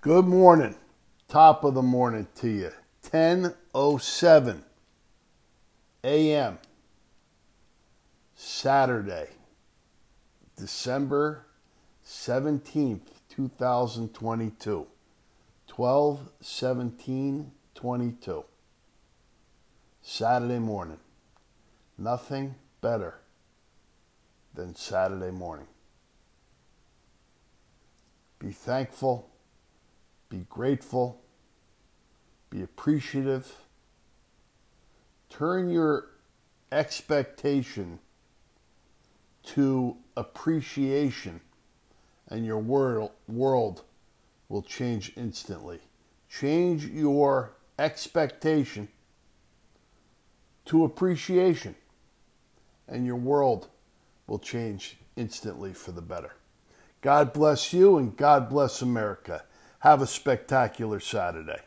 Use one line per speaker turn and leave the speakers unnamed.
Good morning. Top of the morning to you. 10:07 a.m. Saturday, December 17th, 2022. 12 17 22. Saturday morning. Nothing better than Saturday morning. Be thankful, be grateful, be appreciative. Turn your expectation to appreciation, and your world, world will change instantly. Change your expectation to appreciation, and your world will change instantly for the better. God bless you and God bless America. Have a spectacular Saturday.